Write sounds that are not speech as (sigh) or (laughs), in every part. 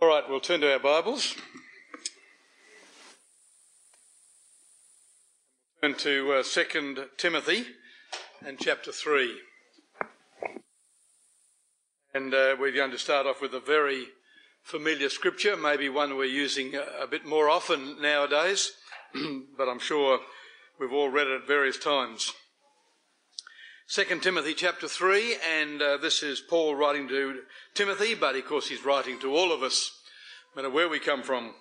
All right, we'll turn to our Bibles. Turn to uh, 2 Timothy and chapter 3. And uh, we're going to start off with a very familiar scripture, maybe one we're using a, a bit more often nowadays, (clears throat) but I'm sure we've all read it at various times. 2 Timothy chapter 3, and uh, this is Paul writing to Timothy, but of course he's writing to all of us, no matter where we come from.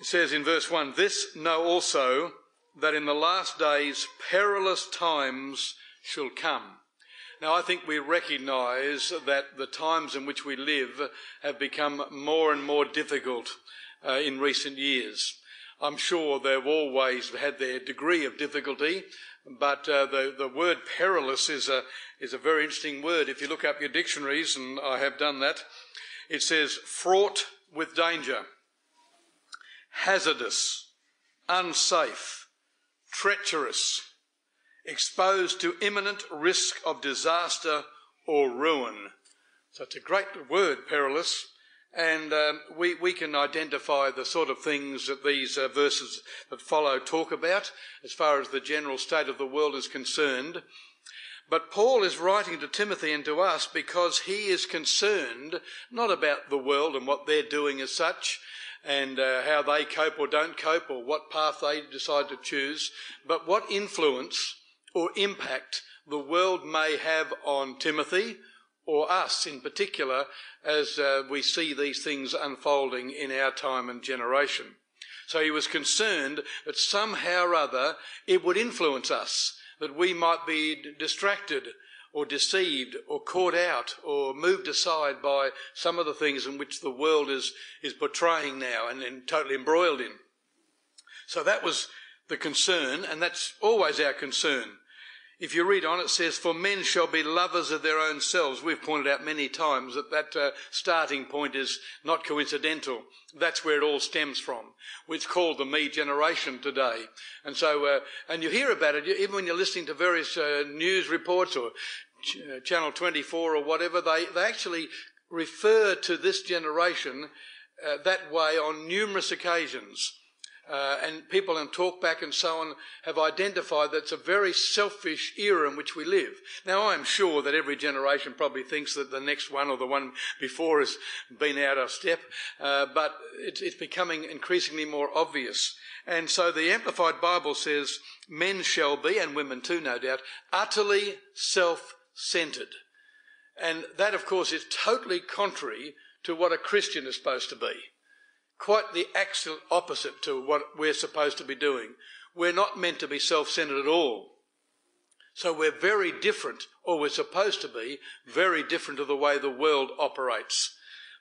It says in verse 1 This know also that in the last days perilous times shall come. Now, I think we recognise that the times in which we live have become more and more difficult uh, in recent years. I'm sure they've always had their degree of difficulty, but uh, the, the word perilous is a, is a very interesting word. If you look up your dictionaries, and I have done that, it says fraught with danger, hazardous, unsafe, treacherous, exposed to imminent risk of disaster or ruin. So it's a great word, perilous. And um, we, we can identify the sort of things that these uh, verses that follow talk about as far as the general state of the world is concerned. But Paul is writing to Timothy and to us because he is concerned not about the world and what they're doing as such and uh, how they cope or don't cope or what path they decide to choose, but what influence or impact the world may have on Timothy or us in particular as uh, we see these things unfolding in our time and generation. So he was concerned that somehow or other it would influence us, that we might be distracted or deceived or caught out or moved aside by some of the things in which the world is, is portraying now and, and totally embroiled in. So that was the concern, and that's always our concern. If you read on, it says, For men shall be lovers of their own selves. We've pointed out many times that that uh, starting point is not coincidental. That's where it all stems from. It's called the me generation today. And so, uh, and you hear about it, even when you're listening to various uh, news reports or ch- uh, Channel 24 or whatever, they, they actually refer to this generation uh, that way on numerous occasions uh, and people in talkback and so on have identified that it's a very selfish era in which we live. Now, I'm sure that every generation probably thinks that the next one or the one before has been out of step, uh, but it's, it's becoming increasingly more obvious. And so the Amplified Bible says, men shall be, and women too, no doubt, utterly self-centered. And that, of course, is totally contrary to what a Christian is supposed to be quite the actual opposite to what we're supposed to be doing. We're not meant to be self-centered at all. So we're very different, or we're supposed to be, very different to the way the world operates.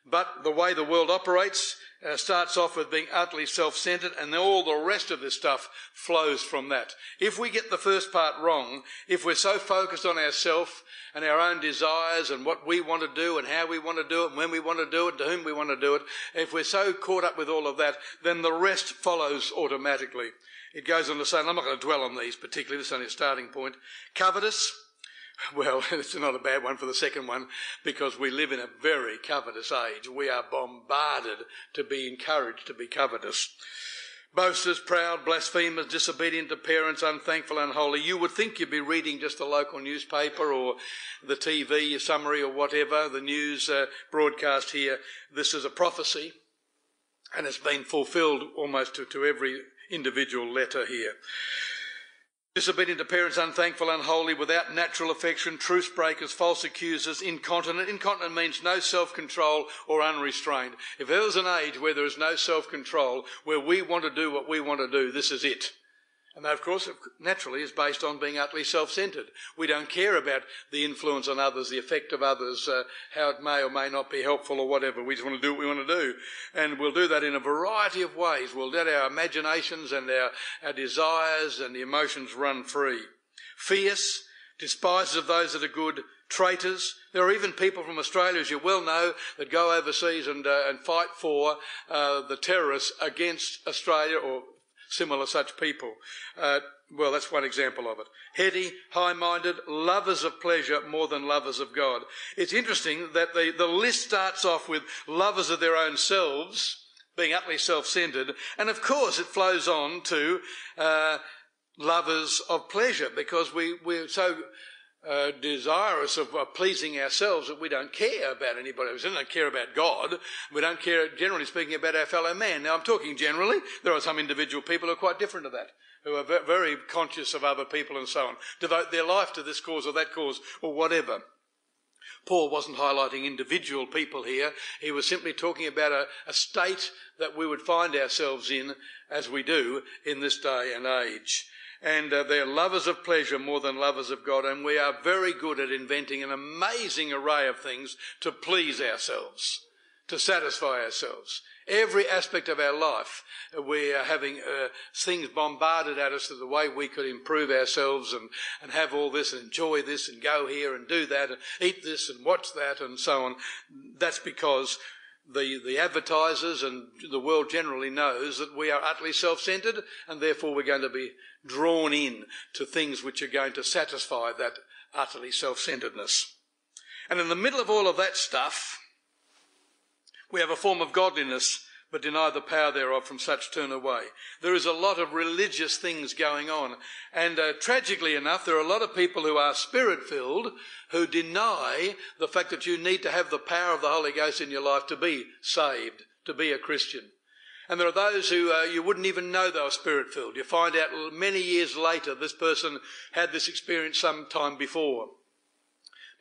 But the way the world operates uh, starts off with being utterly self-centered and all the rest of this stuff flows from that. If we get the first part wrong, if we're so focused on ourselves and our own desires and what we want to do and how we want to do it and when we want to do it, to whom we want to do it, if we're so caught up with all of that, then the rest follows automatically. It goes on to say, and I'm not going to dwell on these particularly, this is only a starting point. Covetous, (laughs) well, (laughs) it's not a bad one for the second one because we live in a very covetous age. We are bombarded to be encouraged to be covetous. Boasters, proud, blasphemers, disobedient to parents, unthankful, unholy. You would think you'd be reading just the local newspaper or the TV summary or whatever, the news uh, broadcast here. This is a prophecy and it's been fulfilled almost to, to every individual letter here. Disobedient to parents, unthankful, unholy, without natural affection, truce breakers, false accusers, incontinent. Incontinent means no self-control or unrestrained. If there was an age where there is no self-control, where we want to do what we want to do, this is it. And that, of course, naturally is based on being utterly self-centered. We don't care about the influence on others, the effect of others, uh, how it may or may not be helpful or whatever. We just want to do what we want to do. And we'll do that in a variety of ways. We'll let our imaginations and our, our desires and the emotions run free. Fierce, despisers of those that are good, traitors. There are even people from Australia, as you well know, that go overseas and, uh, and fight for uh, the terrorists against Australia or similar such people. Uh, well, that's one example of it. Heady, high-minded, lovers of pleasure more than lovers of God. It's interesting that the, the list starts off with lovers of their own selves, being utterly self-centered, and of course it flows on to uh, lovers of pleasure because we, we're so uh, desirous of uh, pleasing ourselves that we don't care about anybody. We don't care about God. We don't care, generally speaking, about our fellow man. Now, I'm talking generally. There are some individual people who are quite different to that, who are very conscious of other people and so on, devote their life to this cause or that cause or whatever. Paul wasn't highlighting individual people here. He was simply talking about a, a state that we would find ourselves in as we do in this day and age and uh, they're lovers of pleasure more than lovers of God. And we are very good at inventing an amazing array of things to please ourselves, to satisfy ourselves. Every aspect of our life, uh, we are having uh, things bombarded at us of the way we could improve ourselves and, and have all this and enjoy this and go here and do that and eat this and watch that and so on. That's because the, the advertisers and the world generally knows that we are utterly self-centered and therefore we're going to be drawn in to things which are going to satisfy that utterly self-centeredness. And in the middle of all of that stuff, we have a form of godliness but deny the power thereof from such turn away. There is a lot of religious things going on. And uh, tragically enough, there are a lot of people who are spirit filled who deny the fact that you need to have the power of the Holy Ghost in your life to be saved, to be a Christian. And there are those who uh, you wouldn't even know they were spirit filled. You find out many years later this person had this experience some time before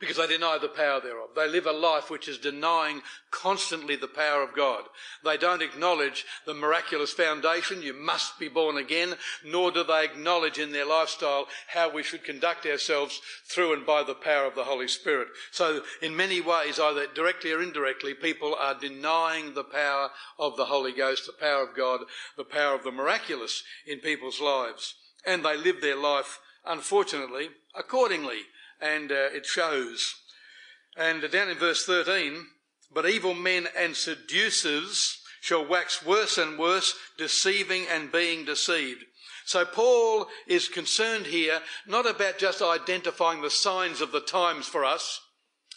because they deny the power thereof. They live a life which is denying constantly the power of God. They don't acknowledge the miraculous foundation, you must be born again, nor do they acknowledge in their lifestyle how we should conduct ourselves through and by the power of the Holy Spirit. So in many ways, either directly or indirectly, people are denying the power of the Holy Ghost, the power of God, the power of the miraculous in people's lives. And they live their life, unfortunately, accordingly and uh, it shows. And down in verse 13, but evil men and seducers shall wax worse and worse, deceiving and being deceived. So Paul is concerned here not about just identifying the signs of the times for us.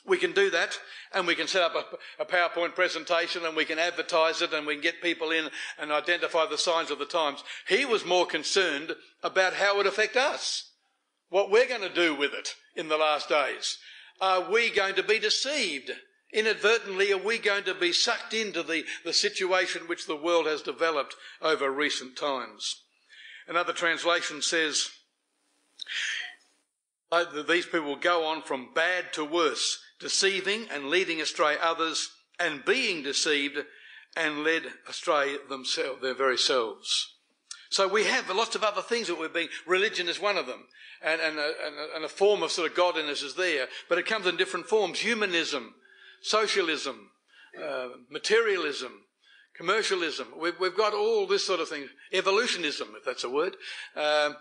We can do that and we can set up a, a, PowerPoint presentation and we can advertise it and we can get people in and identify the signs of the times. He was more concerned about how it would affect us what we're going to do with it in the last days. Are we going to be deceived? Inadvertently, are we going to be sucked into the, the situation which the world has developed over recent times? Another translation says, that these people go on from bad to worse, deceiving and leading astray others, and being deceived and led astray themselves, their very selves. So we have lots of other things that we're being, religion is one of them and, and, a, and a form of sort of godliness is there, but it comes in different forms humanism, socialism, uh, materialism, commercialism. We've, we've, got all this sort of thing. Evolutionism, if that's a word. Um,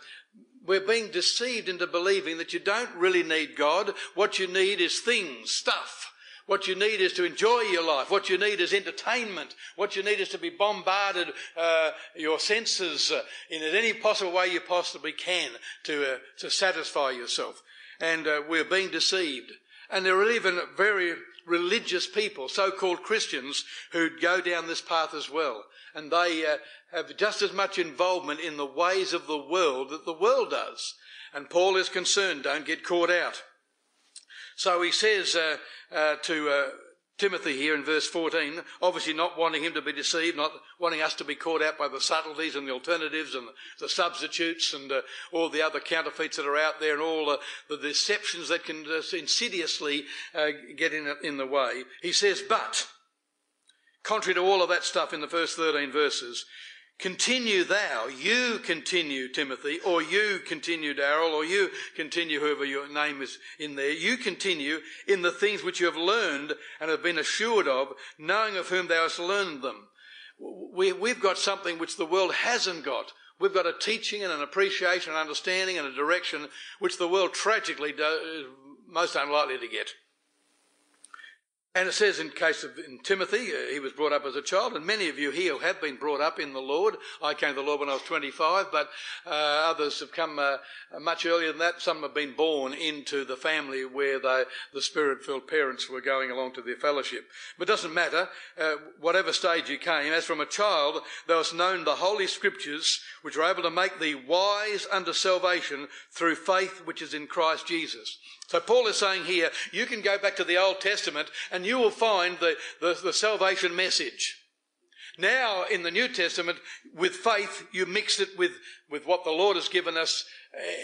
we're being deceived into believing that you don't really need God. What you need is things, stuff. What you need is to enjoy your life. What you need is entertainment. What you need is to be bombarded, uh, your senses uh, in any possible way you possibly can to, uh, to satisfy yourself. And uh, we're being deceived. And there are even very religious people, so-called Christians, who go down this path as well. And they uh, have just as much involvement in the ways of the world that the world does. And Paul is concerned, don't get caught out. So he says uh, uh, to uh, Timothy here in verse 14, obviously not wanting him to be deceived, not wanting us to be caught out by the subtleties and the alternatives and the substitutes and uh, all the other counterfeits that are out there and all the, the deceptions that can insidiously uh, get in, in the way. He says, but, contrary to all of that stuff in the first 13 verses, Continue thou, you continue, Timothy, or you continue, Darryl, or you continue, whoever your name is in there. You continue in the things which you have learned and have been assured of, knowing of whom thou hast learned them. We, we've got something which the world hasn't got. We've got a teaching and an appreciation and understanding and a direction which the world tragically do, is most unlikely to get. And it says in case of in Timothy, uh, he was brought up as a child, and many of you here have been brought up in the Lord. I came to the Lord when I was 25, but uh, others have come uh, much earlier than that. Some have been born into the family where they, the spirit-filled parents were going along to their fellowship. But it doesn't matter, uh, whatever stage you came. As from a child, thou hast known the holy scriptures, which are able to make thee wise unto salvation through faith which is in Christ Jesus. So Paul is saying here, you can go back to the Old Testament and you will find the, the, the, salvation message. Now, in the New Testament, with faith, you mix it with, with what the Lord has given us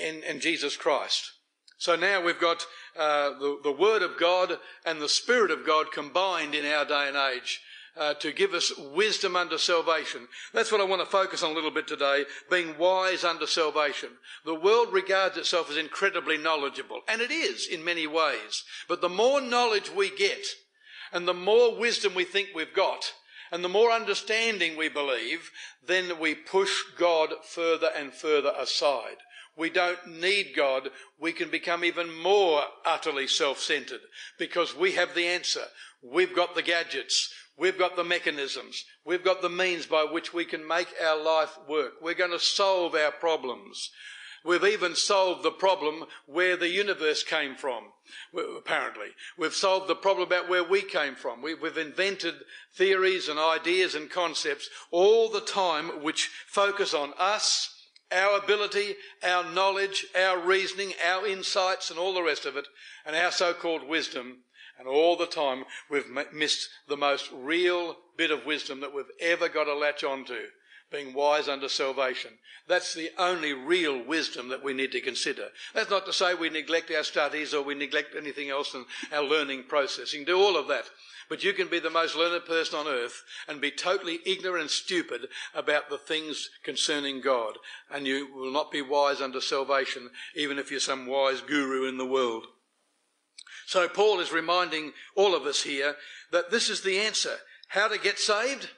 in, in Jesus Christ. So now we've got uh, the, the Word of God and the Spirit of God combined in our day and age uh, to give us wisdom unto salvation. That's what I want to focus on a little bit today, being wise unto salvation. The world regards itself as incredibly knowledgeable, and it is in many ways. But the more knowledge we get, and the more wisdom we think we've got, and the more understanding we believe, then we push God further and further aside. We don't need God. We can become even more utterly self-centered because we have the answer. We've got the gadgets. We've got the mechanisms. We've got the means by which we can make our life work. We're going to solve our problems. We've even solved the problem where the universe came from, apparently. We've solved the problem about where we came from. We've invented theories and ideas and concepts all the time which focus on us, our ability, our knowledge, our reasoning, our insights and all the rest of it, and our so-called wisdom and all the time, we've missed the most real bit of wisdom that we've ever got to latch onto, being wise unto salvation. That's the only real wisdom that we need to consider. That's not to say we neglect our studies or we neglect anything else in our learning process. You can Do all of that. But you can be the most learned person on earth and be totally ignorant and stupid about the things concerning God. And you will not be wise unto salvation, even if you're some wise guru in the world. So Paul is reminding all of us here that this is the answer. How to get saved?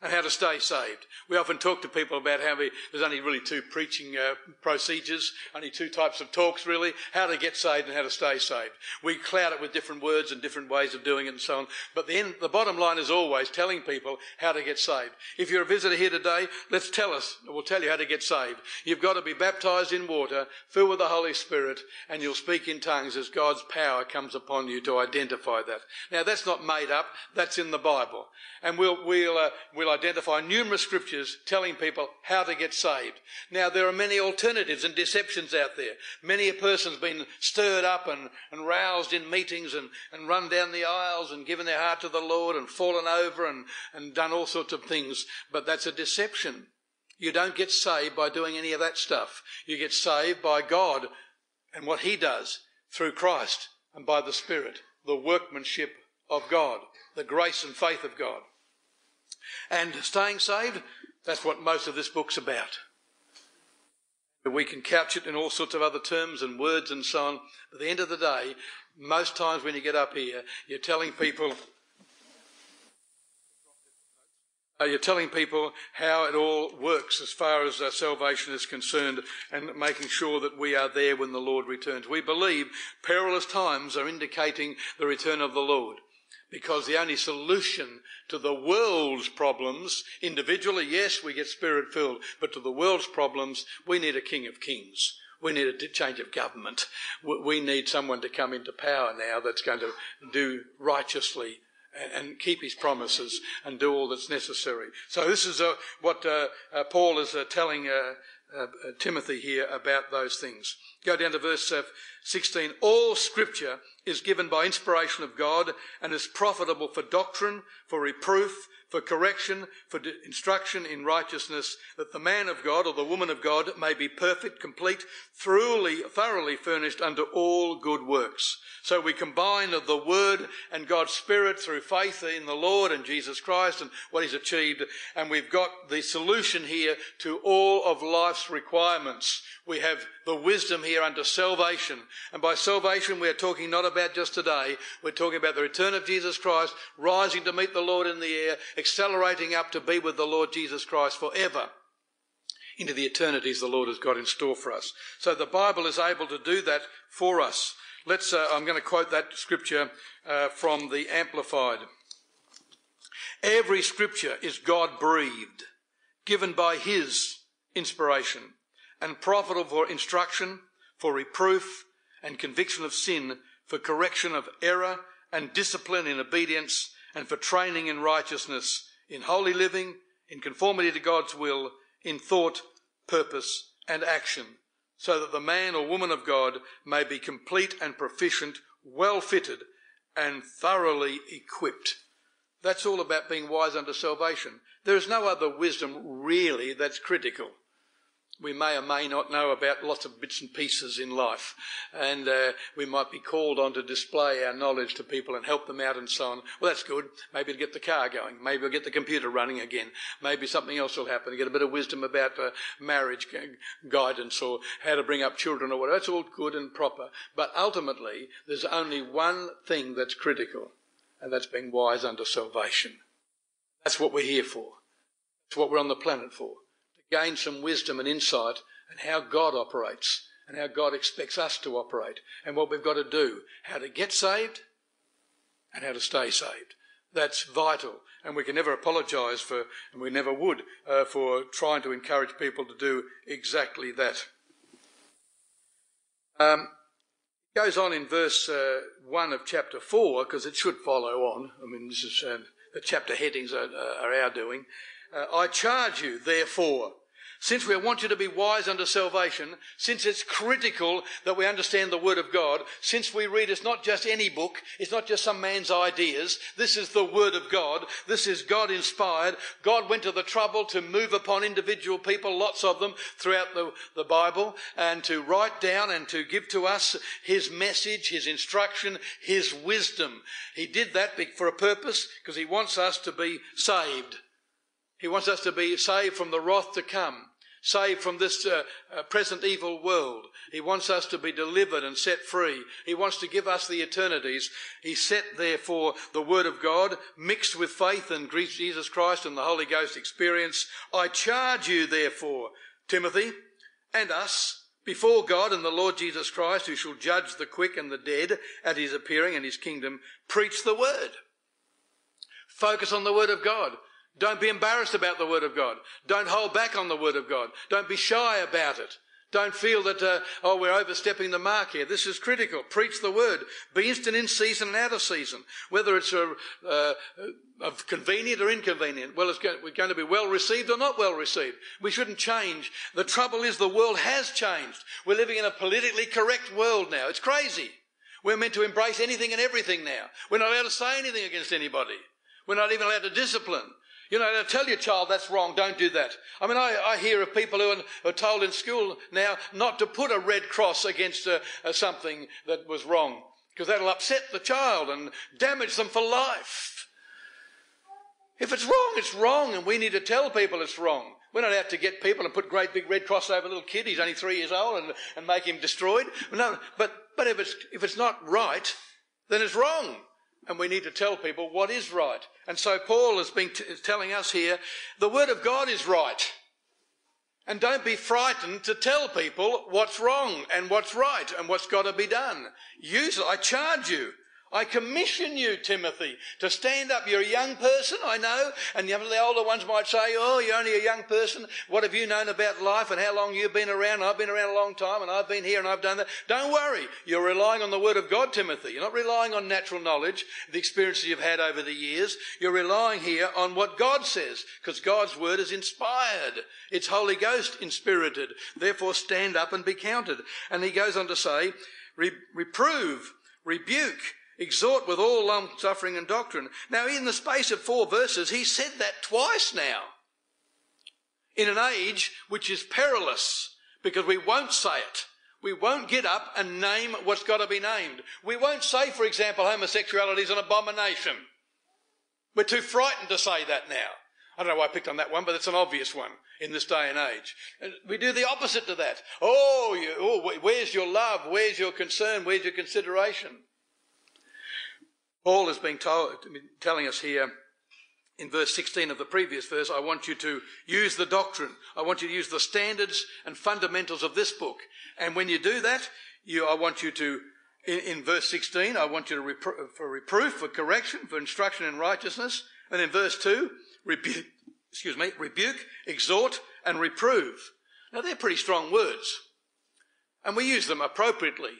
And how to stay saved. We often talk to people about how we, there's only really two preaching uh, procedures, only two types of talks really, how to get saved and how to stay saved. We cloud it with different words and different ways of doing it and so on. But the, end, the bottom line is always telling people how to get saved. If you're a visitor here today, let's tell us, we'll tell you how to get saved. You've got to be baptized in water, filled with the Holy Spirit, and you'll speak in tongues as God's power comes upon you to identify that. Now that's not made up, that's in the Bible. And we'll, we'll, uh, we'll identify numerous scriptures telling people how to get saved. Now, there are many alternatives and deceptions out there. Many a person's been stirred up and, and roused in meetings and, and run down the aisles and given their heart to the Lord and fallen over and, and done all sorts of things. But that's a deception. You don't get saved by doing any of that stuff. You get saved by God and what He does through Christ and by the Spirit, the workmanship of God, the grace and faith of God. And staying saved, that's what most of this book's about. We can couch it in all sorts of other terms and words and so on. But at the end of the day, most times when you get up here, you're telling people uh, you're telling people how it all works as far as uh, salvation is concerned and making sure that we are there when the Lord returns. We believe perilous times are indicating the return of the Lord because the only solution to the world's problems, individually, yes, we get spirit filled, but to the world's problems, we need a King of Kings. We need a change of government. We need someone to come into power now that's going to do righteously and keep his promises and do all that's necessary. So this is uh, what uh, uh, Paul is uh, telling uh, Timothy here about those things. Go down to verse 16. All scripture is given by inspiration of God and is profitable for doctrine, for reproof, for correction, for instruction in righteousness, that the man of God or the woman of God may be perfect, complete, thoroughly, thoroughly furnished unto all good works. So we combine the Word and God's Spirit through faith in the Lord and Jesus Christ and what He's achieved, and we've got the solution here to all of life's requirements. We have the wisdom here unto salvation. And by salvation, we're talking not about just today. We're talking about the return of Jesus Christ, rising to meet the Lord in the air, accelerating up to be with the Lord Jesus Christ forever into the eternities the Lord has got in store for us. So the Bible is able to do that for us. Let's, uh, I'm going to quote that scripture uh, from the Amplified. Every scripture is God breathed, given by His inspiration, and profitable for instruction, for reproof, and conviction of sin, for correction of error, and discipline in obedience, and for training in righteousness, in holy living, in conformity to God's will, in thought, purpose, and action, so that the man or woman of God may be complete and proficient, well fitted, and thoroughly equipped. That's all about being wise unto salvation. There is no other wisdom really that's critical we may or may not know about lots of bits and pieces in life, and uh, we might be called on to display our knowledge to people and help them out and so on. Well, that's good. Maybe to get the car going. Maybe we'll get the computer running again. Maybe something else will happen. Get a bit of wisdom about uh, marriage guidance or how to bring up children or whatever. That's all good and proper. But ultimately, there's only one thing that's critical, and that's being wise unto salvation. That's what we're here for. That's what we're on the planet for gain some wisdom and insight and how God operates and how God expects us to operate and what we've got to do, how to get saved and how to stay saved. That's vital, and we can never apologise for, and we never would, uh, for trying to encourage people to do exactly that. Um, it goes on in verse uh, 1 of chapter 4, because it should follow on. I mean, this is uh, the chapter headings are, are our doing. Uh, I charge you, therefore, since we want you to be wise unto salvation, since it's critical that we understand the Word of God, since we read it's not just any book, it's not just some man's ideas, this is the Word of God, this is God inspired. God went to the trouble to move upon individual people, lots of them throughout the, the Bible, and to write down and to give to us His message, His instruction, His wisdom. He did that for a purpose, because He wants us to be saved. He wants us to be saved from the wrath to come saved from this uh, uh, present evil world. He wants us to be delivered and set free. He wants to give us the eternities. He set therefore the Word of God mixed with faith in Jesus Christ and the Holy Ghost experience. I charge you therefore, Timothy, and us, before God and the Lord Jesus Christ, who shall judge the quick and the dead at his appearing and his kingdom, preach the Word. Focus on the Word of God. Don't be embarrassed about the Word of God. Don't hold back on the Word of God. Don't be shy about it. Don't feel that, uh, oh, we're overstepping the mark here. This is critical. Preach the Word. Be instant in season and out of season. Whether it's a, uh, uh, convenient or inconvenient. Well, it's going to be well received or not well received. We shouldn't change. The trouble is the world has changed. We're living in a politically correct world now. It's crazy. We're meant to embrace anything and everything now. We're not allowed to say anything against anybody. We're not even allowed to discipline. You know, tell your child that's wrong, don't do that. I mean, I, I hear of people who are, told in school now not to put a red cross against a, a something that was wrong, because that'll upset the child and damage them for life. If it's wrong, it's wrong, and we need to tell people it's wrong. We're not out to get people and put great big red cross over a little kid, he's only three years old, and, and make him destroyed. No, but, but if, it's, if it's not right, then it's wrong and we need to tell people what is right. And so Paul has been t- telling us here the Word of God is right. And don't be frightened to tell people what's wrong and what's right and what's got to be done. Use. I charge you. I commission you, Timothy, to stand up. You're a young person, I know, and the older ones might say, Oh, you're only a young person. What have you known about life and how long you've been around? I've been around a long time and I've been here and I've done that. Don't worry. You're relying on the Word of God, Timothy. You're not relying on natural knowledge, the experiences you've had over the years. You're relying here on what God says, because God's Word is inspired. It's Holy Ghost inspirited. Therefore, stand up and be counted. And he goes on to say, reprove, rebuke, exhort with all long suffering and doctrine. Now, in the space of four verses, he said that twice now. In an age which is perilous, because we won't say it. We won't get up and name what's got to be named. We won't say, for example, homosexuality is an abomination. We're too frightened to say that now. I don't know why I picked on that one, but it's an obvious one in this day and age. We do the opposite to that. Oh, you, oh, where's your love? Where's your concern? Where's your consideration? Paul has been told, telling us here in verse 16 of the previous verse, I want you to use the doctrine. I want you to use the standards and fundamentals of this book. And when you do that, you, I want you to in, in verse 16, I want you to repro- for reproof, for correction, for instruction in righteousness. And in verse 2, rebuke, excuse me, rebuke, exhort, and reprove. Now they're pretty strong words. And we use them appropriately.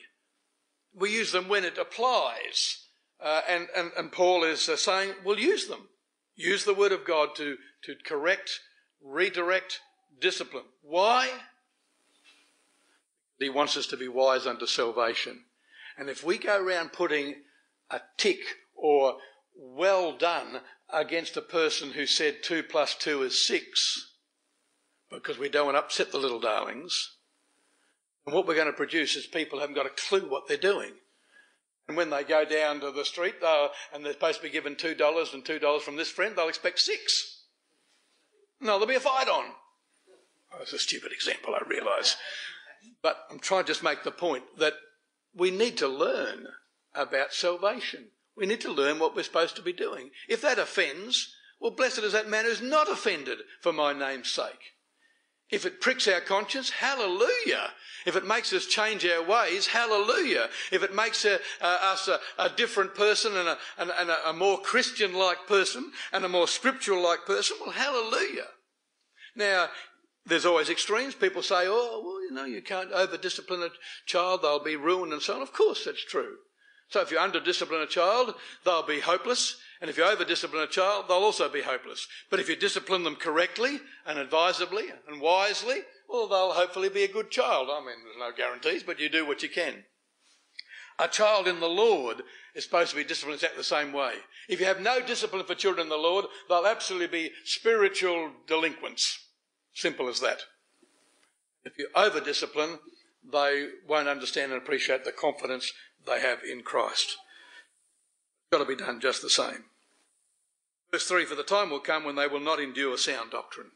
We use them when it applies. Uh, and, and, and Paul is uh, saying, we'll use them. Use the word of God to, to correct, redirect, discipline. Why? He wants us to be wise unto salvation. And if we go around putting a tick or well done against a person who said two plus two is six, because we don't want to upset the little darlings, and what we're going to produce is people haven't got a clue what they're doing. And when they go down to the street uh, and they're supposed to be given $2 and $2 from this friend, they'll expect six. No, there'll be a fight on. Oh, that's a stupid example, I realise. But I'm trying to just make the point that we need to learn about salvation. We need to learn what we're supposed to be doing. If that offends, well, blessed is that man who's not offended for my name's sake. If it pricks our conscience, hallelujah. If it makes us change our ways, hallelujah. If it makes a, uh, us a, a, different person and, a, and, and a, more Christian like person and a more scriptural like person, well, hallelujah. Now, there's always extremes. People say, oh, well, you know, you can't over discipline a child, they'll be ruined and so on. Of course, that's true. So if you under discipline a child, they'll be hopeless. And if you over discipline a child, they'll also be hopeless. But if you discipline them correctly and advisably and wisely, well, they'll hopefully be a good child. I mean, there's no guarantees, but you do what you can. A child in the Lord is supposed to be disciplined exactly the same way. If you have no discipline for children in the Lord, they'll absolutely be spiritual delinquents. Simple as that. If you over discipline, they won't understand and appreciate the confidence they have in Christ. It's got to be done just the same. Verse 3 For the time will come when they will not endure sound doctrine.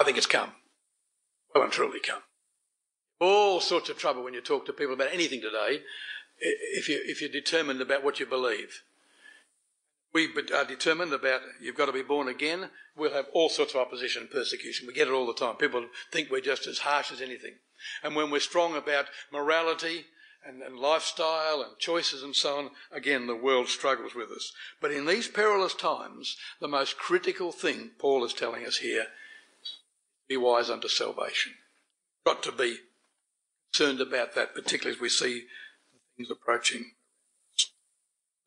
I think it's come. Well and truly come. All sorts of trouble when you talk to people about anything today if, you, if you're determined about what you believe we are determined about you've got to be born again, we'll have all sorts of opposition and persecution. We get it all the time. People think we're just as harsh as anything. And when we're strong about morality and, and lifestyle and choices and so on, again, the world struggles with us. But in these perilous times, the most critical thing Paul is telling us here be wise unto salvation. Got to be concerned about that, particularly as we see things approaching.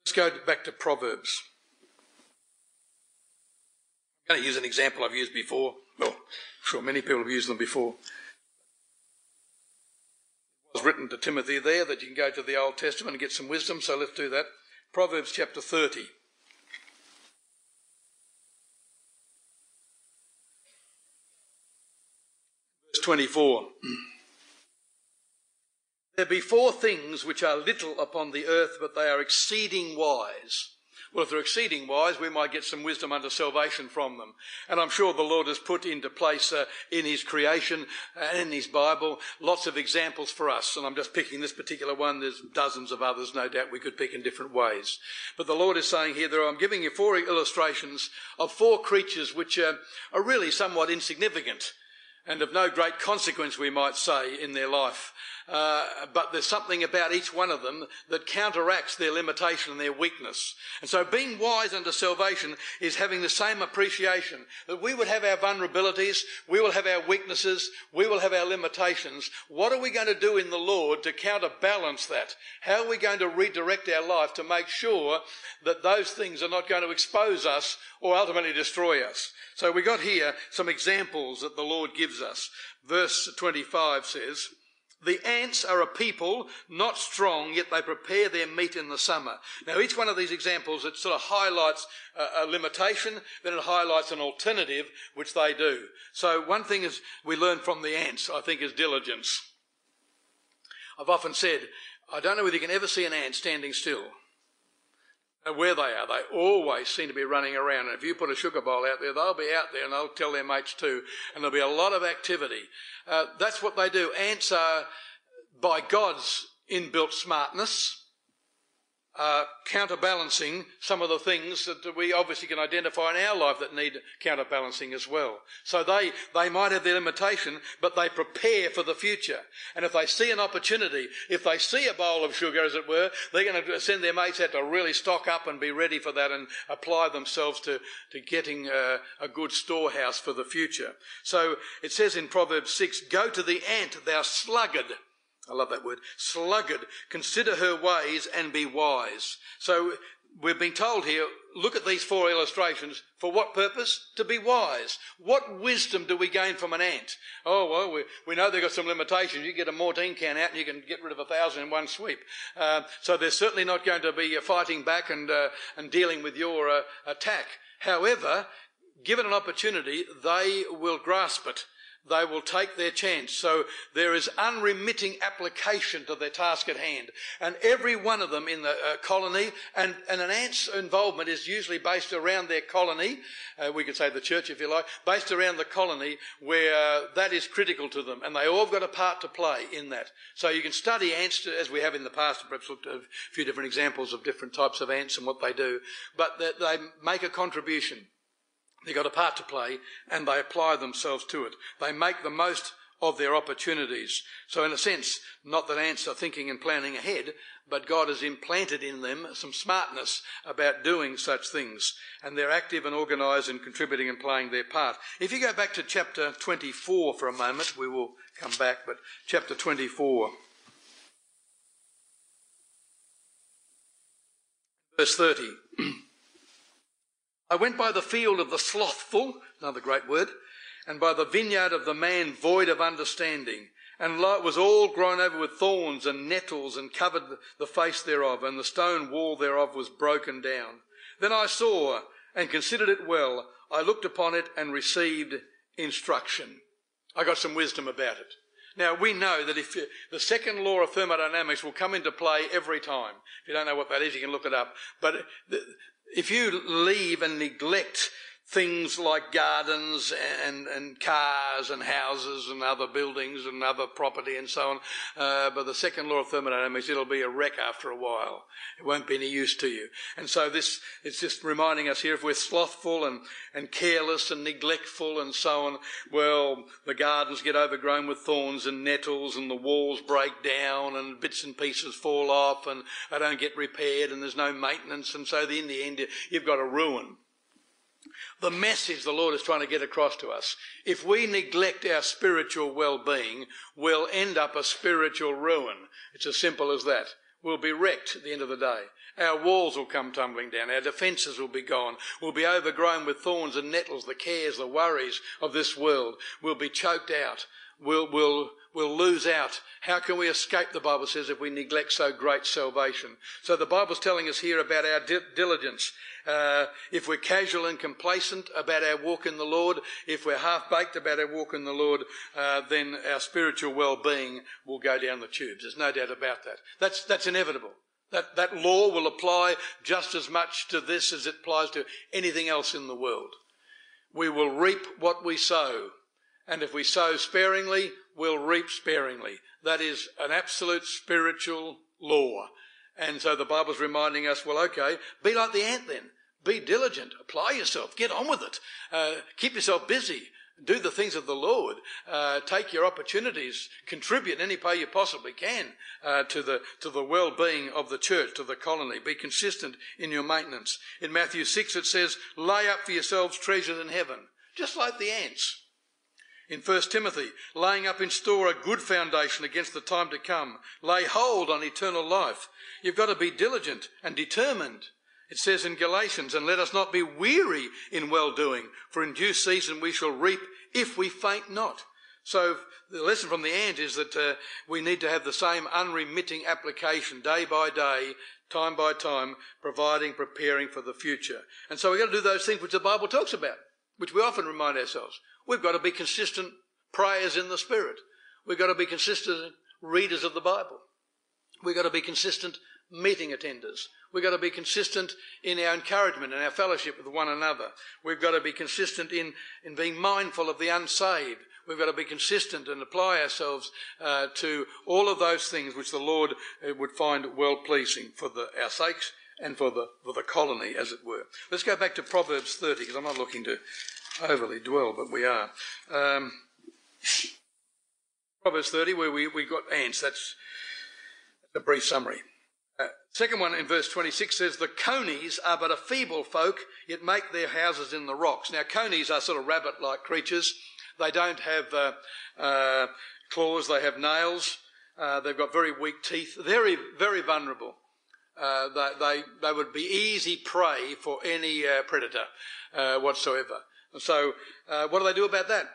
Let's go back to Proverbs. I'm going to use an example I've used before. Well, I'm sure many people have used them before. Was written to Timothy there that you can go to the Old Testament and get some wisdom, so let's do that. Proverbs chapter 30. Verse 24. (clears throat) There be four things which are little upon the earth, but they are exceeding wise well, if they're exceeding wise, we might get some wisdom unto salvation from them. And I'm sure the Lord has put into place uh, in His creation and in His Bible lots of examples for us. And I'm just picking this particular one. There's dozens of others, no doubt, we could pick in different ways. But the Lord is saying here that I'm giving you four illustrations of four creatures which uh, are really somewhat insignificant and of no great consequence, we might say, in their life. Uh, but there's something about each one of them that counteracts their limitation and their weakness. And so being wise unto salvation is having the same appreciation that we would have our vulnerabilities, we will have our weaknesses, we will have our limitations. What are we going to do in the Lord to counterbalance that? How are we going to redirect our life to make sure that those things are not going to expose us or ultimately destroy us? So we got here some examples that the Lord gives us. Verse 25 says, the ants are a people not strong, yet they prepare their meat in the summer. Now, each one of these examples, it sort of highlights a, limitation, then it highlights an alternative, which they do. So, one thing is we learn from the ants, I think, is diligence. I've often said, I don't know whether you can ever see an ant standing still where they are. They always seem to be running around. And if you put a sugar bowl out there, they'll be out there and they'll tell their mates too. And there'll be a lot of activity. Uh, that's what they do. Ants are, by God's inbuilt smartness, uh, counterbalancing some of the things that we obviously can identify in our life that need counterbalancing as well. So they, they might have their limitation, but they prepare for the future. And if they see an opportunity, if they see a bowl of sugar, as it were, they're going to send their mates out to really stock up and be ready for that and apply themselves to, to getting uh, a good storehouse for the future. So it says in Proverbs 6, go to the ant, thou sluggard. I love that word. Sluggard. Consider her ways and be wise. So we've been told here, look at these four illustrations. For what purpose? To be wise. What wisdom do we gain from an ant? Oh, well, we, we know they've got some limitations. You get a Mortein can out and you can get rid of a thousand in one sweep. Uh, so they're certainly not going to be uh, fighting back and, uh, and dealing with your uh, attack. However, given an opportunity, they will grasp it they will take their chance. So there is unremitting application to their task at hand. And every one of them in the uh, colony, and, and an ant's involvement is usually based around their colony, uh, we could say the church if you like, based around the colony where uh, that is critical to them. And they all have got a part to play in that. So you can study ants as we have in the past, perhaps looked at a few different examples of different types of ants and what they do. But they make a contribution. They've got a part to play and they apply themselves to it. They make the most of their opportunities. So in a sense, not that ants are thinking and planning ahead, but God has implanted in them some smartness about doing such things. And they're active and organised and contributing and playing their part. If you go back to chapter 24 for a moment, we will come back, but chapter 24. Verse 30. (clears throat) I went by the field of the slothful, another great word, and by the vineyard of the man void of understanding. And it was all grown over with thorns and nettles and covered the face thereof, and the stone wall thereof was broken down. Then I saw and considered it well. I looked upon it and received instruction. I got some wisdom about it. Now we know that if you, the second law of thermodynamics will come into play every time. If you don't know what that is, you can look it up. But the, if you leave and neglect things like gardens and, and cars and houses and other buildings and other property and so on. Uh, but the second law of thermodynamics, it'll be a wreck after a while. It won't be any use to you. And so this, it's just reminding us here, if we're slothful and, and careless and neglectful and so on, well, the gardens get overgrown with thorns and nettles and the walls break down and bits and pieces fall off and they don't get repaired and there's no maintenance. And so in the end, you've got a ruin the message the Lord is trying to get across to us. If we neglect our spiritual well-being, we'll end up a spiritual ruin. It's as simple as that. We'll be wrecked at the end of the day. Our walls will come tumbling down. Our defences will be gone. We'll be overgrown with thorns and nettles, the cares, the worries of this world. We'll be choked out. We'll, we'll, we'll lose out. How can we escape, the Bible says, if we neglect so great salvation? So the Bible's telling us here about our di- diligence. Uh, if we're casual and complacent about our walk in the Lord, if we're half baked about our walk in the Lord, uh, then our spiritual well-being will go down the tubes. There's no doubt about that. That's, that's inevitable. That, that law will apply just as much to this as it applies to anything else in the world. We will reap what we sow. And if we sow sparingly, we'll reap sparingly. That is an absolute spiritual law. And so the Bible's reminding us, well, okay, be like the ant then. Be diligent. Apply yourself. Get on with it. Uh, keep yourself busy. Do the things of the Lord. Uh, take your opportunities. Contribute in any way you possibly can uh, to the to the well-being of the church, to the colony. Be consistent in your maintenance. In Matthew six, it says, "Lay up for yourselves treasures in heaven," just like the ants. In 1 Timothy, laying up in store a good foundation against the time to come. Lay hold on eternal life. You've got to be diligent and determined. It says in Galatians, and let us not be weary in well doing, for in due season we shall reap if we faint not. So the lesson from the ant is that uh, we need to have the same unremitting application day by day, time by time, providing, preparing for the future. And so we've got to do those things which the Bible talks about, which we often remind ourselves. We've got to be consistent prayers in the Spirit. We've got to be consistent readers of the Bible. We've got to be consistent meeting attenders. We've got to be consistent in our encouragement and our fellowship with one another. We've got to be consistent in, in being mindful of the unsaved. We've got to be consistent and apply ourselves uh, to all of those things which the Lord uh, would find well pleasing for the, our sakes and for the, for the colony, as it were. Let's go back to Proverbs 30, because I'm not looking to overly dwell, but we are. Um, Proverbs 30, where we, we got ants. That's a brief summary. Uh, second one in verse 26 says, The conies are but a feeble folk, yet make their houses in the rocks. Now, conies are sort of rabbit like creatures. They don't have uh, uh, claws, they have nails. Uh, they've got very weak teeth. Very, very vulnerable. Uh, they, they, they, would be easy prey for any uh, predator whatsoever. And so, uh, what do they do about that?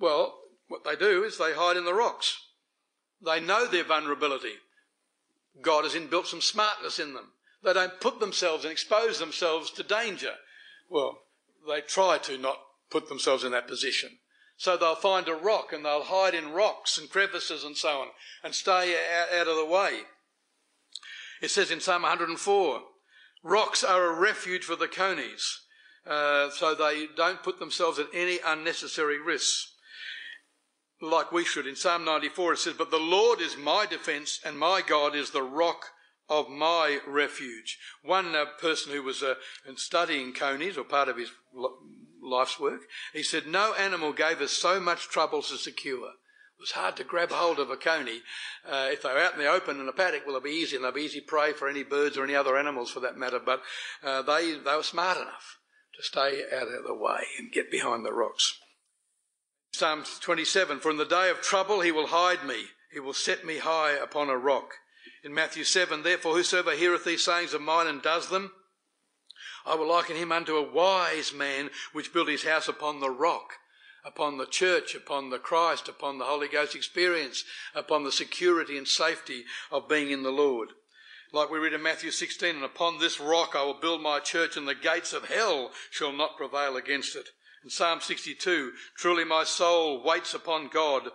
Well, what they do is they hide in the rocks. They know their vulnerability. God has inbuilt some smartness in them. They don't put themselves and expose themselves to danger. Well, they try to not put themselves in that position. So they'll find a rock and they'll hide in rocks and crevices and so on and stay out, of the way. It says in Psalm 104, rocks are a refuge for the conies, uh, so they don't put themselves at any unnecessary risks like we should. In Psalm 94 it says, But the Lord is my defence and my God is the rock of my refuge. One uh, person who was uh, studying conies, or part of his life's work, he said, No animal gave us so much trouble to secure. It was hard to grab hold of a coney. Uh, if they were out in the open in a paddock, well, it'd be easy, and they'd be easy prey for any birds or any other animals for that matter. But uh, they, they were smart enough to stay out of the way and get behind the rocks. Psalm 27 For in the day of trouble he will hide me, he will set me high upon a rock. In Matthew 7, therefore, whosoever heareth these sayings of mine and does them, I will liken him unto a wise man which built his house upon the rock, upon the church, upon the Christ, upon the Holy Ghost experience, upon the security and safety of being in the Lord. Like we read in Matthew 16, and upon this rock I will build my church, and the gates of hell shall not prevail against it. In Psalm 62, truly my soul waits upon God.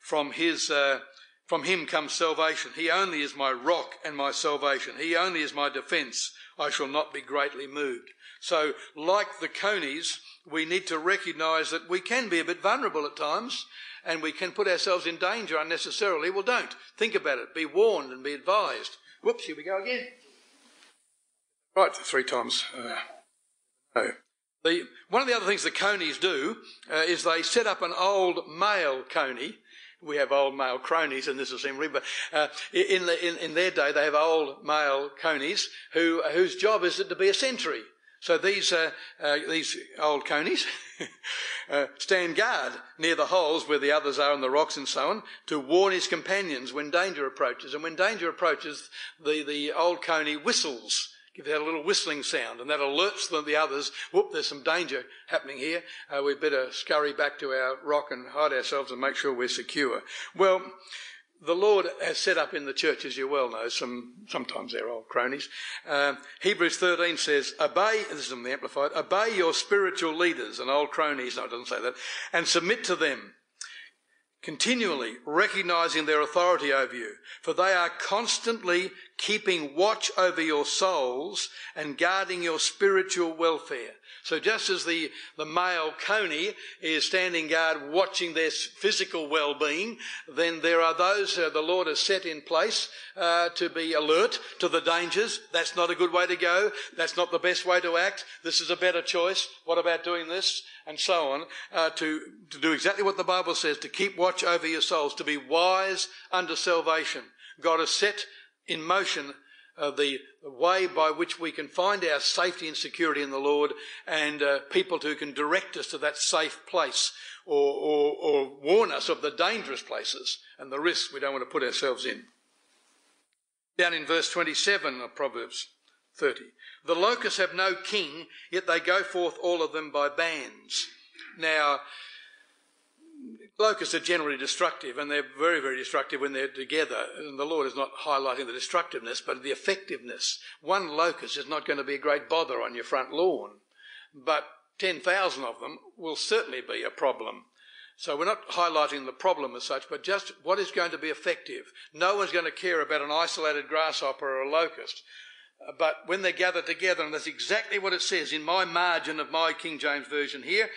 From his, uh, from him comes salvation. He only is my rock and my salvation. He only is my defense. I shall not be greatly moved. So, like the conies, we need to recognize that we can be a bit vulnerable at times and we can put ourselves in danger unnecessarily. Well, don't. Think about it. Be warned and be advised. Whoops, here we go again. Right, three times. Uh, no. The, one of the other things the conies do uh, is they set up an old male coney. We have old male cronies in this assembly, but uh, in, the, in, in, their day they have old male conies who, whose job is it to be a sentry. So these, uh, uh these old conies (laughs) uh, stand guard near the holes where the others are on the rocks and so on to warn his companions when danger approaches. And when danger approaches, the, the old coney whistles give out a little whistling sound, and that alerts the, the others, whoop, there's some danger happening here. Uh, we better scurry back to our rock and hide ourselves and make sure we're secure. Well, the Lord has set up in the church, as you well know, some sometimes they're old cronies. Uh, Hebrews 13 says, "Obey." This is in the Amplified. Obey your spiritual leaders and old cronies. No, it doesn't say that, and submit to them continually recognizing their authority over you, for they are constantly keeping watch over your souls and guarding your spiritual welfare. So just as the, the male coney is standing guard watching their physical well-being, then there are those uh, the Lord has set in place uh, to be alert to the dangers. That's not a good way to go. That's not the best way to act. This is a better choice. What about doing this? And so on, uh, to, to do exactly what the Bible says, to keep watch over your souls, to be wise unto salvation. God has set in motion uh, the, way by which we can find our safety and security in the Lord and uh, people who can direct us to that safe place or, or, or warn us of the dangerous places and the risks we don't want to put ourselves in. Down in verse 27 of Proverbs 30. The locusts have no king, yet they go forth all of them by bands. Now, locusts are generally destructive, and they're very, very destructive when they're together. And the Lord is not highlighting the destructiveness, but the effectiveness. One locust is not going to be a great bother on your front lawn, but 10,000 of them will certainly be a problem. So we're not highlighting the problem as such, but just what is going to be effective. No one's going to care about an isolated grasshopper or a locust. but when they gather together, and that's exactly what it says in my margin of my King James Version here,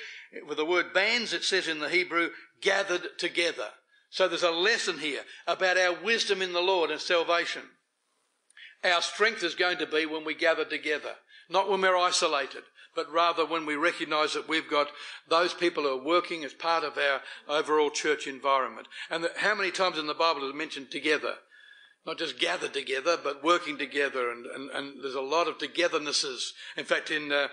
with the word bands, it says in the Hebrew, gathered together. So there's a lesson here about our wisdom in the Lord and salvation. Our strength is going to be when we gather together, not when we're isolated, but rather when we recognize that we've got those people who are working as part of our overall church environment. And how many times in the Bible is mentioned together? Not just gathered together, but working together, and, and, and there's a lot of togethernesses. In fact, in uh,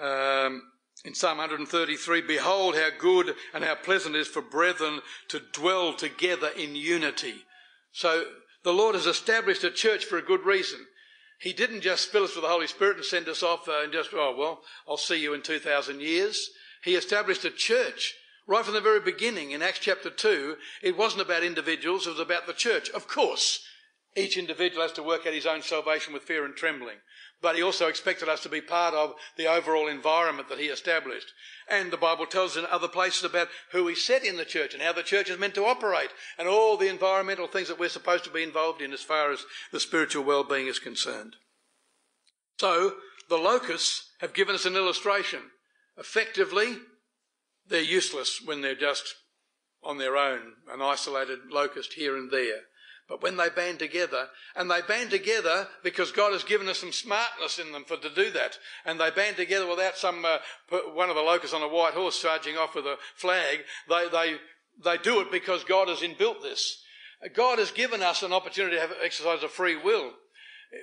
um, in Psalm 133, behold how good and how pleasant it is for brethren to dwell together in unity. So the Lord has established a church for a good reason. He didn't just fill us with the Holy Spirit and send us off uh, and just, oh, well, I'll see you in 2,000 years. He established a church right from the very beginning in Acts chapter 2. It wasn't about individuals, it was about the church. Of course, each individual has to work out his own salvation with fear and trembling but he also expected us to be part of the overall environment that he established. And the Bible tells us in other places about who he set in the church and how the church is meant to operate and all the environmental things that we're supposed to be involved in as far as the spiritual well-being is concerned. So, the locusts have given us an illustration. Effectively, they're useless when they're just on their own, an isolated locust here and there. But when they band together, and they band together because God has given us some smartness in them for to do that, and they band together without some uh, one of the locusts on a white horse charging off with a flag. They they they do it because God has inbuilt this. God has given us an opportunity to have exercise of free will.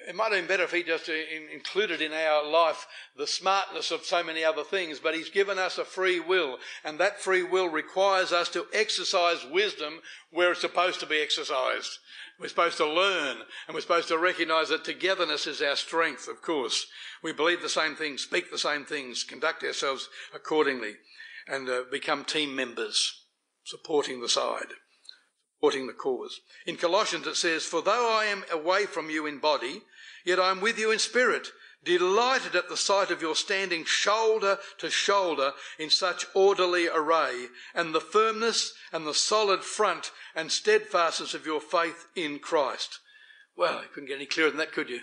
It might have been better if he just included in our life the smartness of so many other things, but he's given us a free will, and that free will requires us to exercise wisdom where it's supposed to be exercised. We're supposed to learn, and we're supposed to recognize that togetherness is our strength, of course. We believe the same things, speak the same things, conduct ourselves accordingly, and uh, become team members, supporting the side supporting the cause. In Colossians it says, For though I am away from you in body, yet I am with you in spirit, delighted at the sight of your standing shoulder to shoulder in such orderly array, and the firmness and the solid front and steadfastness of your faith in Christ. Well, you couldn't get any clearer than that, could you?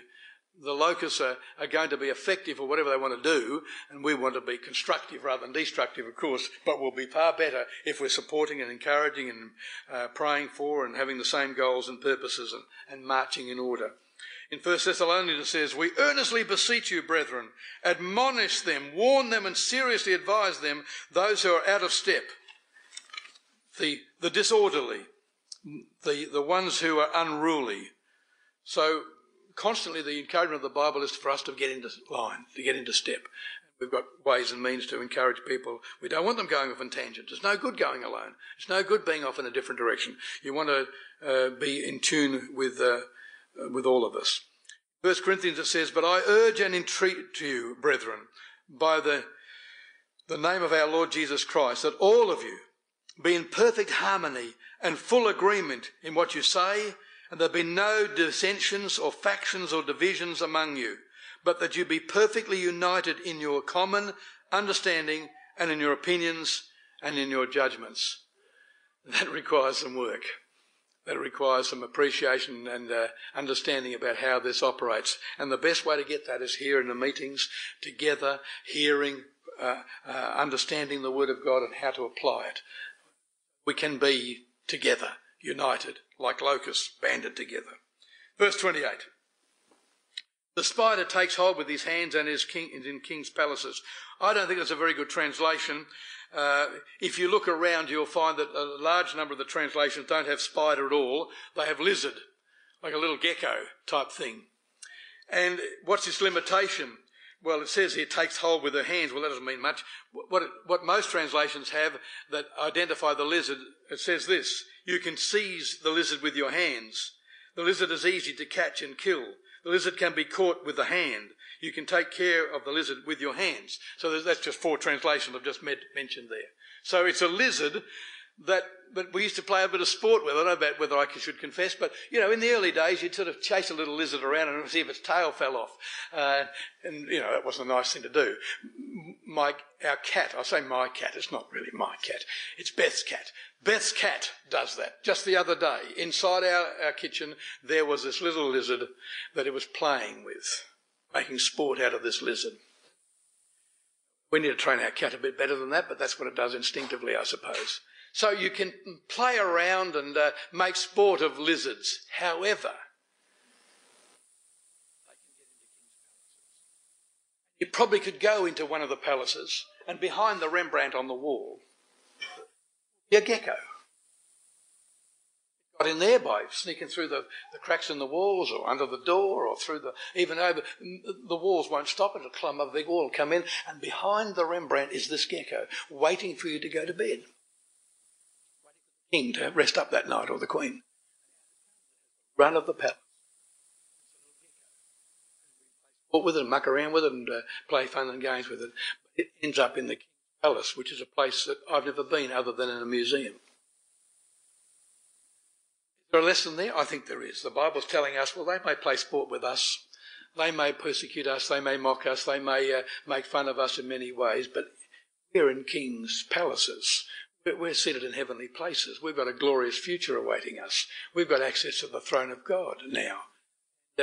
The locusts are, are going to be effective or whatever they want to do, and we want to be constructive rather than destructive, of course, but we'll be far better if we're supporting and encouraging and uh, praying for and having the same goals and purposes and, and marching in order. In 1 Thessalonians it says, We earnestly beseech you, brethren, admonish them, warn them, and seriously advise them, those who are out of step, the, the disorderly, the, the ones who are unruly. So constantly the encouragement of the Bible is for us to get into line, to get into step. We've got ways and means to encourage people. We don't want them going off on tangents. It's no good going alone. It's no good being off in a different direction. You want to uh, be in tune with, uh, with all of us. First Corinthians it says, But I urge and entreat to you, brethren, by the, the name of our Lord Jesus Christ, that all of you be in perfect harmony and full agreement in what you say and there be no dissensions or factions or divisions among you, but that you be perfectly united in your common understanding and in your opinions and in your judgments. That requires some work. That requires some appreciation and uh, understanding about how this operates. And the best way to get that is here in the meetings, together, hearing, uh, uh, understanding the Word of God and how to apply it. We can be together, united like locusts banded together. Verse 28. The spider takes hold with his hands and is, king, in king's palaces. I don't think that's a very good translation. Uh, if you look around, you'll find that a large number of the translations don't have spider at all. They have lizard, like a little gecko type thing. And what's its limitation? Well, it says here takes hold with her hands. Well, that doesn't mean much. What, what most translations have that identify the lizard, it says this you can seize the lizard with your hands. The lizard is easy to catch and kill. The lizard can be caught with the hand. You can take care of the lizard with your hands. So that's just four translations I've just mentioned there. So it's a lizard that but we used to play a bit of sport with. it. I don't know about whether I should confess, but you know, in the early days, you'd sort of chase a little lizard around and see if its tail fell off, uh, and you know that wasn't a nice thing to do. My our cat, I say my cat, it's not really my cat, it's Beth's cat. Beth's cat does that. Just the other day, inside our, our kitchen, there was this little lizard that it was playing with. making sport out of this lizard. We need to train our cat a bit better than that, but that's what it does instinctively, I suppose. So you can play around and uh, make sport of lizards. However, you probably could go into one of the palaces and behind the Rembrandt on the wall, be a gecko got in there by sneaking through the, the cracks in the walls or under the door or through the, even over, the walls won't stop it, it'll climb a big wall, come in, and behind the Rembrandt is this gecko waiting for you to go to bed. King to rest up that night or the Queen. Run of the palace. Walk with it and muck around with it and uh, play fun and games with it. But it ends up in the King's Palace, which is a place that I've never been other than in a museum there a lesson there? I think there is. The Bible's telling us, well, they may play sport with us, they may persecute us, they may mock us, they may uh, make fun of us in many ways, but we're in kings' palaces. We're seated in heavenly places. We've got a glorious future awaiting us. We've got access to the throne of God now.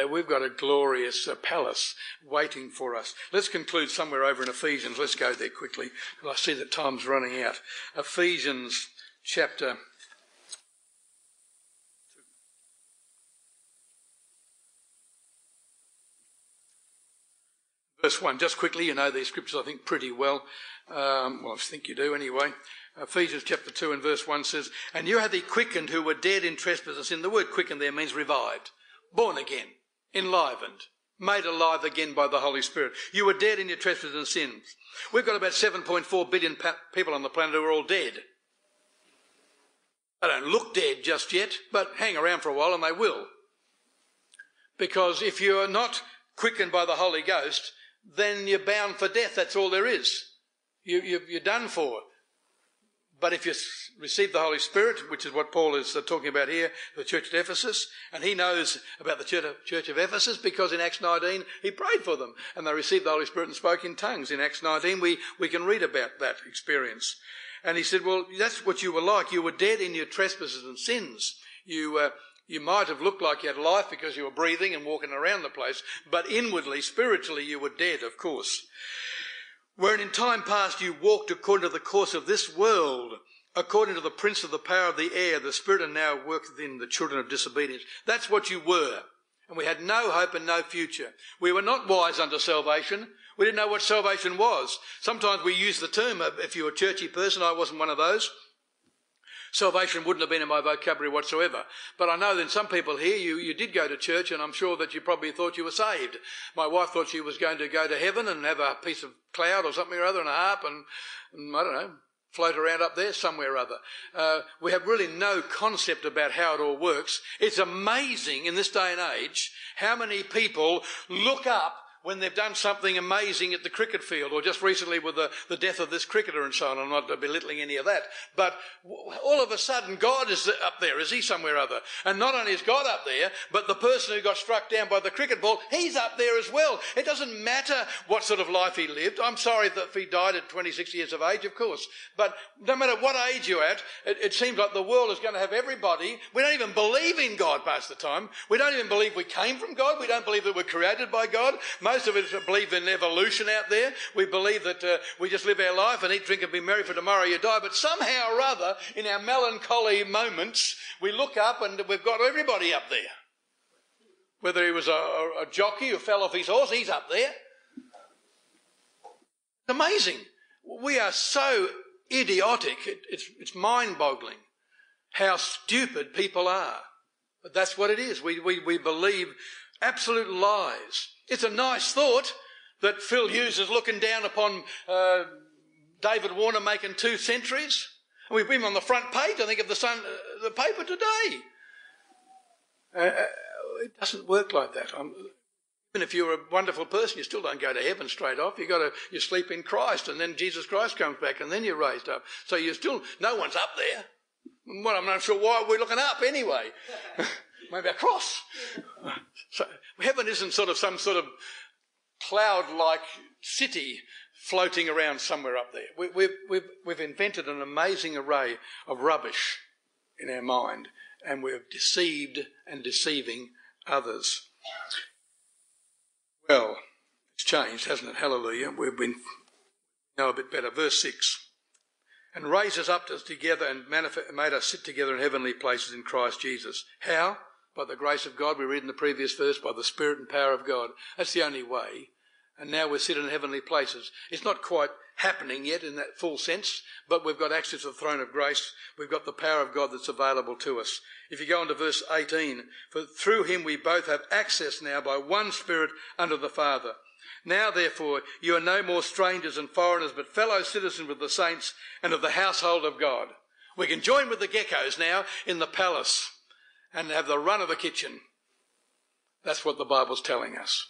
We've got a glorious uh, palace waiting for us. Let's conclude somewhere over in Ephesians. Let's go there quickly. I see that time's running out. Ephesians chapter Verse 1, just quickly, you know these scriptures, I think, pretty well. Um, well, I think you do anyway. Ephesians chapter 2 and verse 1 says, And you have he quickened who were dead in trespasses. In the word quickened there means revived, born again, enlivened, made alive again by the Holy Spirit. You were dead in your trespasses and sins. We've got about 7.4 billion people on the planet who are all dead. They don't look dead just yet, but hang around for a while and they will. Because if you are not quickened by the Holy Ghost, then you're bound for death. That's all there is. You, you, you're done for. But if you receive the Holy Spirit, which is what Paul is uh, talking about here, the church at Ephesus, and he knows about the church of Ephesus because in Acts 19 he prayed for them and they received the Holy Spirit and spoke in tongues. In Acts 19 we, we can read about that experience. And he said, well, that's what you were like. You were dead in your trespasses and sins. You, uh, you might have looked like you had life because you were breathing and walking around the place, but inwardly, spiritually, you were dead, of course. Wherein in time past you walked according to the course of this world, according to the prince of the power of the air, the spirit and now worketh in the children of disobedience. That's what you were. And we had no hope and no future. We were not wise unto salvation. We didn't know what salvation was. Sometimes we use the term, if you're a churchy person, I wasn't one of those. Salvation wouldn't have been in my vocabulary whatsoever. But I know that some people here, you, you did go to church, and I'm sure that you probably thought you were saved. My wife thought she was going to go to heaven and have a piece of cloud or something or other and a harp and, and I don't know, float around up there somewhere or other. Uh, we have really no concept about how it all works. It's amazing in this day and age how many people look up when they've done something amazing at the cricket field, or just recently with the, the death of this cricketer and so on. I'm not belittling any of that. But all of a sudden, God is up there, is he somewhere other? And not only is God up there, but the person who got struck down by the cricket ball, he's up there as well. It doesn't matter what sort of life he lived. I'm sorry that he died at 26 years of age, of course. But no matter what age you're at, it, it seems like the world is going to have everybody. We don't even believe in God past the time. We don't even believe we came from God. We don't believe that we're created by God. Most most of us believe in evolution out there. We believe that uh, we just live our life and eat, drink, and be merry, for tomorrow you die. But somehow or other, in our melancholy moments, we look up and we've got everybody up there. Whether he was a, a, a jockey who fell off his horse, he's up there. It's amazing. We are so idiotic, it, it's, it's mind boggling how stupid people are. But that's what it is. We, we, we believe absolute lies. It's a nice thought that Phil Hughes is looking down upon uh, David Warner making two centuries. And we've been on the front page, I think, of the, Sun, uh, the paper today. Uh, uh it doesn't work like that. I'm, even if you're a wonderful person, you still don't go to heaven straight off. You got to you sleep in Christ, and then Jesus Christ comes back, and then you're raised up. So you're still no one's up there. Well, I'm not sure why we're looking up anyway. (laughs) Maybe a cross. So heaven isn't sort of some sort of cloud-like city floating around somewhere up there. We, we've, we've, we've invented an amazing array of rubbish in our mind, and we're deceived and deceiving others. Well, It's changed, hasn't it? Hallelujah. We've been know a bit better. Verse 6. And raised us up together and made us sit together in heavenly places in Christ Jesus. How? By the grace of God, we read in the previous verse, by the Spirit and power of God. That's the only way. And now we're sitting in heavenly places. It's not quite happening yet in that full sense, but we've got access to the throne of grace. We've got the power of God that's available to us. If you go on to verse 18, for through him we both have access now by one Spirit unto the Father. Now, therefore, you are no more strangers and foreigners, but fellow citizens with the saints and of the household of God. We can join with the geckos now in the palace and have the run of the kitchen. That's what the Bible's telling us.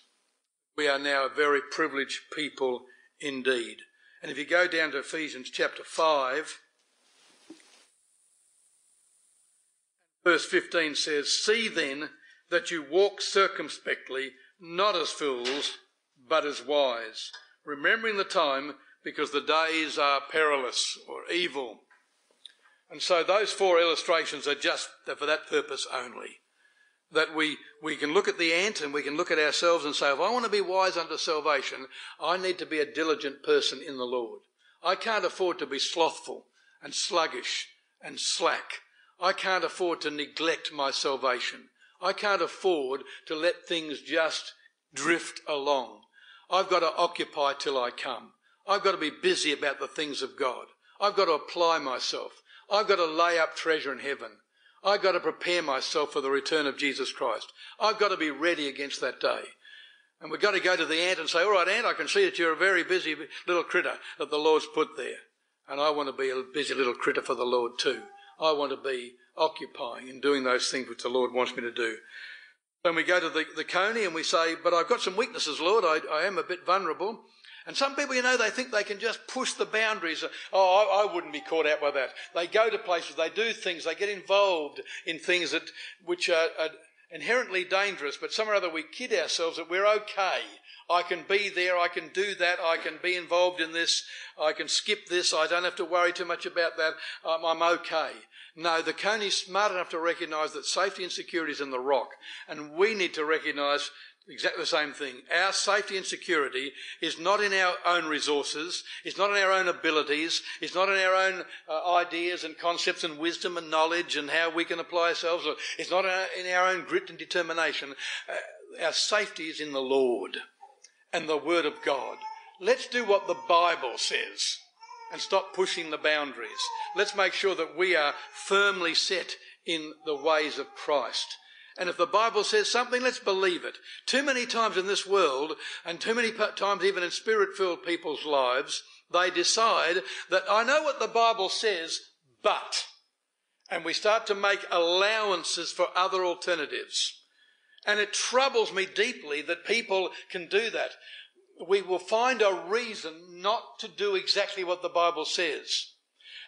We are now a very privileged people indeed. And if you go down to Ephesians chapter 5, verse 15 says, See then that you walk circumspectly, not as fools, but as wise, remembering the time because the days are perilous or evil. And so those four illustrations are just for that purpose only. That we, we can look at the ant and we can look at ourselves and say, if I want to be wise unto salvation, I need to be a diligent person in the Lord. I can't afford to be slothful and sluggish and slack. I can't afford to neglect my salvation. I can't afford to let things just drift along. I've got to occupy till I come. I've got to be busy about the things of God. I've got to apply myself. I've got to lay up treasure in heaven. I've got to prepare myself for the return of Jesus Christ. I've got to be ready against that day. And we've got to go to the ant and say, all right, ant, I can see that you're a very busy little critter that the Lord's put there. And I want to be a busy little critter for the Lord too. I want to be occupying and doing those things which the Lord wants me to do. When we go to the, the coney and we say, but I've got some weaknesses, Lord, I, I am a bit vulnerable. And some people, you know, they think they can just push the boundaries. Oh, I, wouldn't be caught out by that. They go to places, they do things, they get involved in things that, which are, are inherently dangerous, but somehow or other we kid ourselves that we're okay. I can be there, I can do that, I can be involved in this, I can skip this, I don't have to worry too much about that, I'm, I'm okay. No, the coney's smart enough to recognise that safety and security is in the rock, and we need to recognise exactly the same thing. Our safety and security is not in our own resources, it's not in our own abilities, it's not in our own uh, ideas and concepts and wisdom and knowledge and how we can apply ourselves, it's not in our own grit and determination. Uh, our safety is in the Lord and the Word of God. Let's do what the Bible says and stop pushing the boundaries. Let's make sure that we are firmly set in the ways of Christ. And if the Bible says something, let's believe it. Too many times in this world, and too many times even in spirit filled people's lives, they decide that I know what the Bible says, but. And we start to make allowances for other alternatives. And it troubles me deeply that people can do that we will find a reason not to do exactly what the Bible says.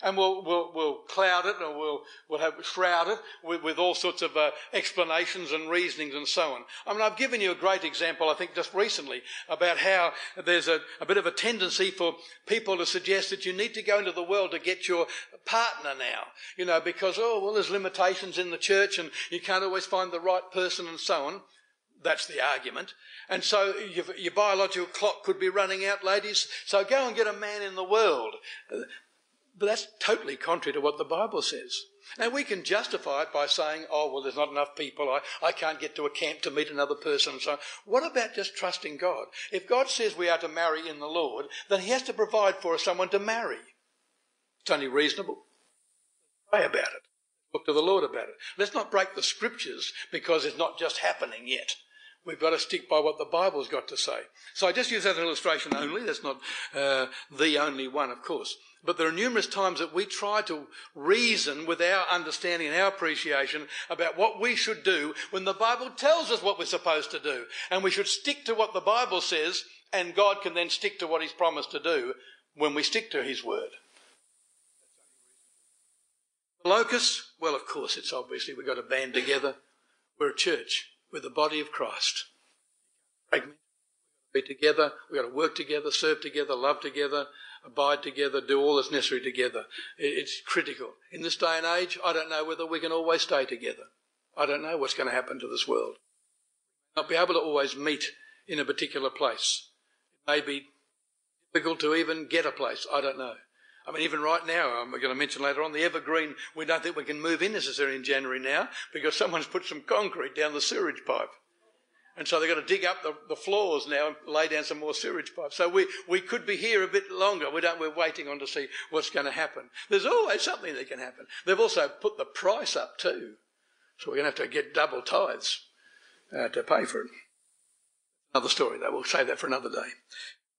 And we'll, we'll, we'll cloud it and we'll, we'll have shroud it with, with all sorts of uh, explanations and reasonings and so on. I mean, I've given you a great example, I think, just recently about how there's a, a bit of a tendency for people to suggest that you need to go into the world to get your partner now, you know, because, oh, well, there's limitations in the church and you can't always find the right person and so on. That's the argument. And so your, your, biological clock could be running out, ladies. So go and get a man in the world. But that's totally contrary to what the Bible says. Now we can justify it by saying, oh, well, there's not enough people. I, I can't get to a camp to meet another person and so on. What about just trusting God? If God says we are to marry in the Lord, then he has to provide for us someone to marry. It's only reasonable. Pray about it. Look to the Lord about it. Let's not break the scriptures because it's not just happening yet. We've got to stick by what the Bible's got to say. So I just use that as an illustration only. That's not uh, the only one, of course. But there are numerous times that we try to reason with our understanding and our appreciation about what we should do when the Bible tells us what we're supposed to do. And we should stick to what the Bible says, and God can then stick to what He's promised to do when we stick to His word. Locus, well, of course, it's obviously we've got to band together. We're a church. We're the body of Christ. Be together. We've got to work together, serve together, love together, abide together, do all that's necessary together. It's critical. In this day and age, I don't know whether we can always stay together. I don't know what's going to happen to this world. Not be able to always meet in a particular place. It may be difficult to even get a place. I don't know. I mean, even right now, I'm going to mention later on, the Evergreen, we don't think we can move in necessarily in January now because someone's put some concrete down the sewage pipe. And so they've got to dig up the, the floors now and lay down some more sewage pipes. So we, we could be here a bit longer. We don't, we're waiting on to see what's going to happen. There's always something that can happen. They've also put the price up too. So we're going to have to get double tithes uh, to pay for it. Another story though. We'll save that for another day.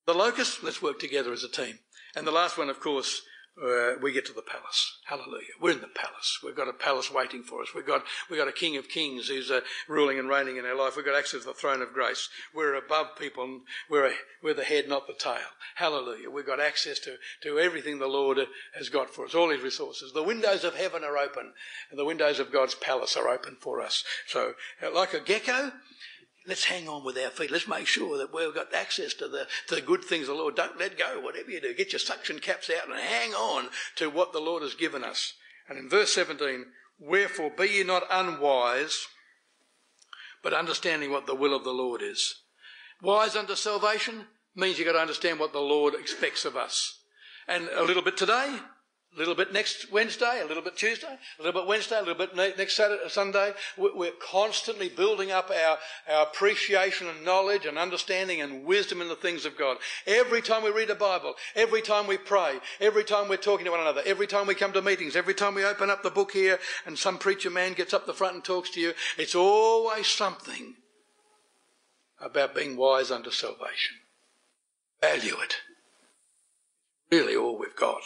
The locust, let's work together as a team. And the last one, of course, uh, we get to the palace. Hallelujah. We're in the palace. We've got a palace waiting for us. We've got, we've got a King of Kings who's uh, ruling and reigning in our life. We've got access to the throne of grace. We're above people. We're, a, we're the head, not the tail. Hallelujah. We've got access to, to everything the Lord has got for us, all his resources. The windows of heaven are open and the windows of God's palace are open for us. So, uh, like a gecko, Let's hang on with our feet. Let's make sure that we've got access to the, to the good things of the Lord. Don't let go, whatever you do. Get your suction caps out and hang on to what the Lord has given us. And in verse 17, wherefore be ye not unwise, but understanding what the will of the Lord is. Wise unto salvation means you've got to understand what the Lord expects of us. And a little bit today, a little bit next Wednesday, a little bit Tuesday, a little bit Wednesday, a little bit next Saturday, Sunday. We're constantly building up our, our appreciation and knowledge and understanding and wisdom in the things of God. Every time we read the Bible, every time we pray, every time we're talking to one another, every time we come to meetings, every time we open up the book here and some preacher man gets up the front and talks to you, it's always something about being wise unto salvation. Value it. Really all we've got.